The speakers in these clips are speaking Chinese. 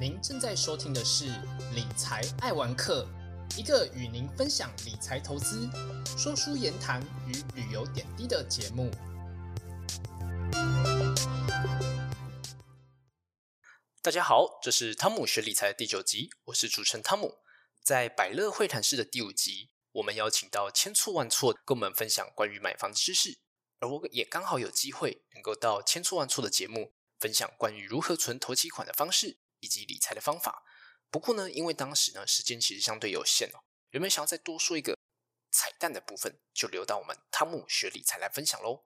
您正在收听的是《理财爱玩客》，一个与您分享理财投资、说书言谈与旅游点滴的节目。大家好，这是汤姆学理财的第九集，我是主持人汤姆。在百乐会谈室的第五集，我们邀请到千错万错跟我们分享关于买房的知识，而我也刚好有机会能够到千错万错的节目，分享关于如何存投期款的方式。以及理财的方法。不过呢，因为当时呢时间其实相对有限哦，原本想要再多说一个彩蛋的部分，就留到我们汤姆学理财来分享喽。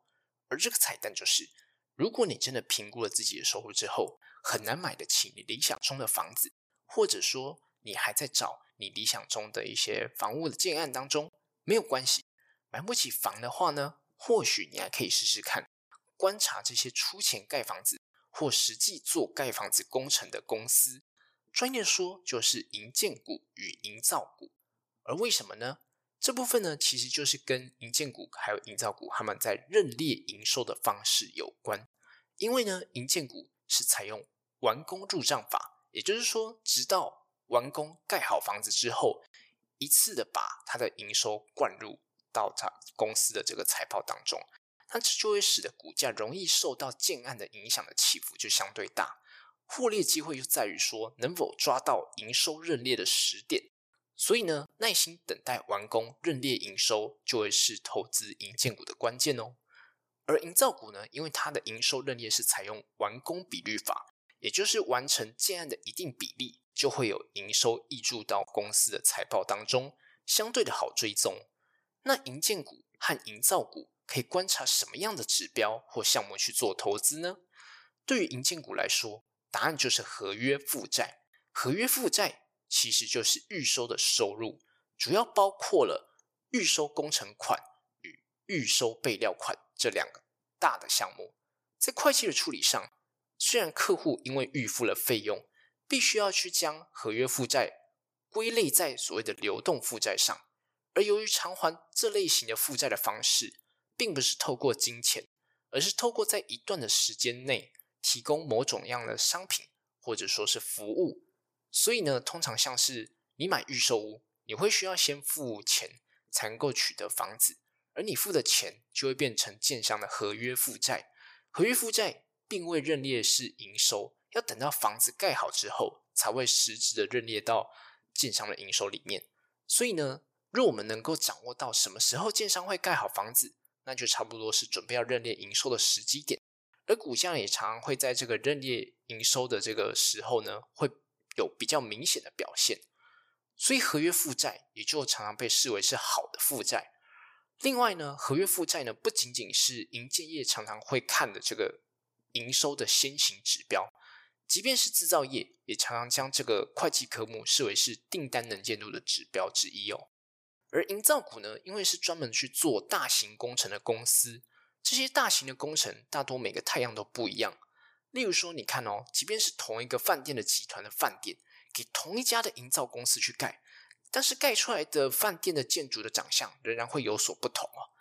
而这个彩蛋就是，如果你真的评估了自己的收入之后，很难买得起你理想中的房子，或者说你还在找你理想中的一些房屋的建案当中，没有关系，买不起房的话呢，或许你还可以试试看，观察这些出钱盖房子。或实际做盖房子工程的公司，专业说就是营建股与营造股。而为什么呢？这部分呢，其实就是跟营建股还有营造股他们在认列营收的方式有关。因为呢，营建股是采用完工入账法，也就是说，直到完工盖好房子之后，一次的把它的营收灌入到它公司的这个财报当中。那这就会使得股价容易受到建案的影响的起伏就相对大，获利机会就在于说能否抓到营收认列的时点，所以呢，耐心等待完工认列营收就会是投资营建股的关键哦。而营造股呢，因为它的营收认列是采用完工比率法，也就是完成建案的一定比例，就会有营收溢注到公司的财报当中，相对的好追踪。那营建股和营造股。可以观察什么样的指标或项目去做投资呢？对于银建股来说，答案就是合约负债。合约负债其实就是预收的收入，主要包括了预收工程款与预收备料款这两个大的项目。在会计的处理上，虽然客户因为预付了费用，必须要去将合约负债归类在所谓的流动负债上，而由于偿还这类型的负债的方式。并不是透过金钱，而是透过在一段的时间内提供某种样的商品或者说是服务。所以呢，通常像是你买预售屋，你会需要先付钱才能够取得房子，而你付的钱就会变成建商的合约负债。合约负债并未认列是营收，要等到房子盖好之后才会实质的认列到建商的营收里面。所以呢，若我们能够掌握到什么时候建商会盖好房子，那就差不多是准备要认列营收的时机点，而股价也常常会在这个认列营收的这个时候呢，会有比较明显的表现，所以合约负债也就常常被视为是好的负债。另外呢，合约负债呢不仅仅是营建业常常会看的这个营收的先行指标，即便是制造业也常常将这个会计科目视为是订单能见度的指标之一哦。而营造股呢，因为是专门去做大型工程的公司，这些大型的工程大多每个太阳都不一样。例如说，你看哦，即便是同一个饭店的集团的饭店，给同一家的营造公司去盖，但是盖出来的饭店的建筑的长相仍然会有所不同哦。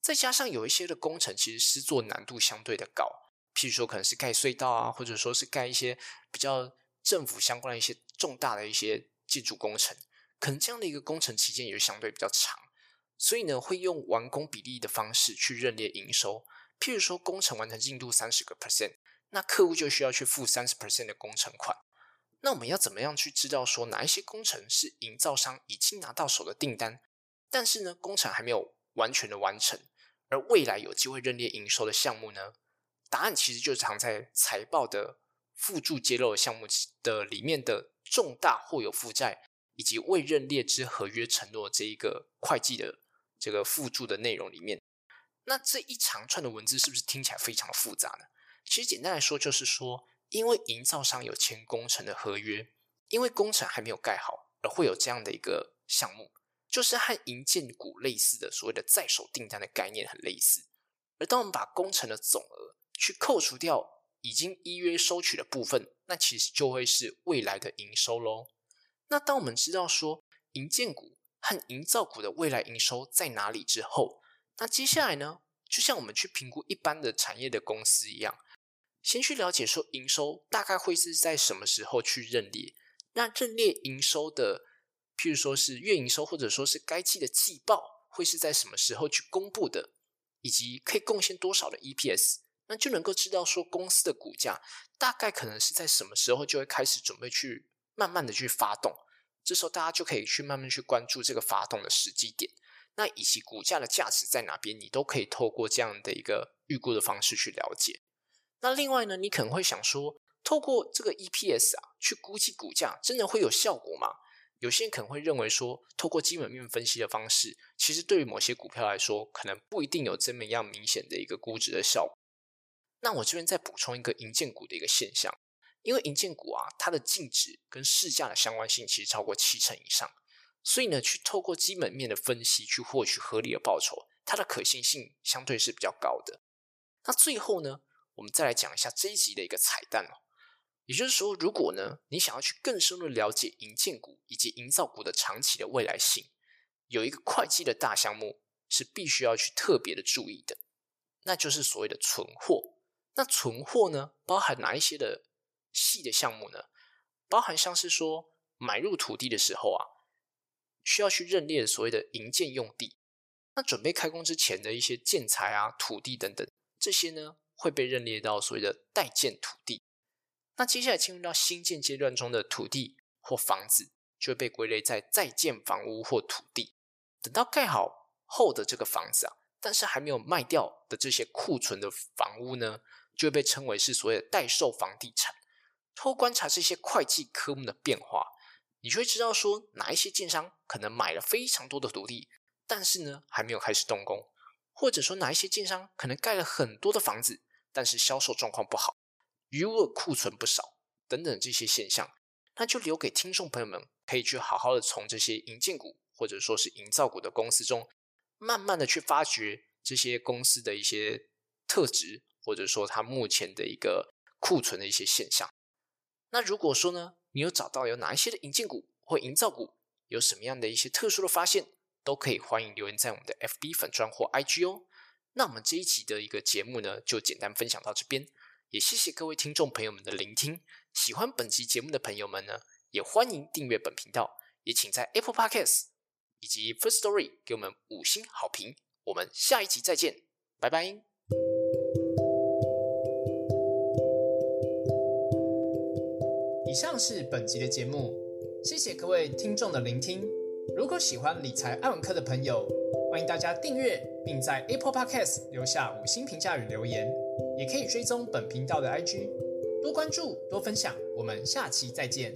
再加上有一些的工程其实施作难度相对的高，譬如说可能是盖隧道啊，或者说是盖一些比较政府相关的一些重大的一些建筑工程。可能这样的一个工程期间也是相对比较长，所以呢，会用完工比例的方式去认列营收。譬如说，工程完成进度三十个 percent，那客户就需要去付三十 percent 的工程款。那我们要怎么样去知道说哪一些工程是营造商已经拿到手的订单，但是呢，工程还没有完全的完成，而未来有机会认列营收的项目呢？答案其实就藏在财报的附注揭露项目的里面的重大或有负债。以及未认列之合约承诺这一个会计的这个附注的内容里面，那这一长串的文字是不是听起来非常的复杂呢？其实简单来说，就是说，因为营造商有签工程的合约，因为工程还没有盖好，而会有这样的一个项目，就是和营建股类似的所谓的在手订单的概念很类似。而当我们把工程的总额去扣除掉已经依约收取的部分，那其实就会是未来的营收喽。那当我们知道说营建股和营造股的未来营收在哪里之后，那接下来呢，就像我们去评估一般的产业的公司一样，先去了解说营收大概会是在什么时候去认列，那认列营收的，譬如说是月营收，或者说是该季的季报，会是在什么时候去公布的，以及可以贡献多少的 EPS，那就能够知道说公司的股价大概可能是在什么时候就会开始准备去慢慢的去发动，这时候大家就可以去慢慢去关注这个发动的时机点，那以及股价的价值在哪边，你都可以透过这样的一个预估的方式去了解。那另外呢，你可能会想说，透过这个 EPS 啊，去估计股价，真的会有效果吗？有些人可能会认为说，透过基本面分析的方式，其实对于某些股票来说，可能不一定有这么样明显的一个估值的效果。那我这边再补充一个银建股的一个现象，因为银建股啊，它的净值跟市价的相关性其实超过七成以上，所以呢，去透过基本面的分析去获取合理的报酬，它的可行性相对是比较高的。那最后呢？我们再来讲一下这一集的一个彩蛋哦，也就是说，如果呢你想要去更深入了解银建股以及营造股的长期的未来性，有一个会计的大项目是必须要去特别的注意的，那就是所谓的存货。那存货呢，包含哪一些的细的项目呢？包含像是说买入土地的时候啊，需要去认列所谓的营建用地，那准备开工之前的一些建材啊、土地等等这些呢。会被认列到所谓的待建土地。那接下来进入到新建阶段中的土地或房子，就会被归类在在建房屋或土地。等到盖好后的这个房子啊，但是还没有卖掉的这些库存的房屋呢，就会被称为是所谓的待售房地产。透过观察这些会计科目的变化，你就会知道说哪一些建商可能买了非常多的土地，但是呢还没有开始动工，或者说哪一些建商可能盖了很多的房子。但是销售状况不好，余额库存不少等等这些现象，那就留给听众朋友们可以去好好的从这些营建股或者说是营造股的公司中，慢慢的去发掘这些公司的一些特质，或者说它目前的一个库存的一些现象。那如果说呢，你有找到有哪一些的营建股或营造股有什么样的一些特殊的发现，都可以欢迎留言在我们的 FB 粉专或 IG 哦。那我们这一集的一个节目呢，就简单分享到这边，也谢谢各位听众朋友们的聆听。喜欢本集节目的朋友们呢，也欢迎订阅本频道，也请在 Apple Podcast 以及 First Story 给我们五星好评。我们下一集再见，拜拜。以上是本集的节目，谢谢各位听众的聆听。如果喜欢理财爱文科的朋友，欢迎大家订阅，并在 Apple Podcast 留下五星评价与留言，也可以追踪本频道的 IG，多关注多分享。我们下期再见。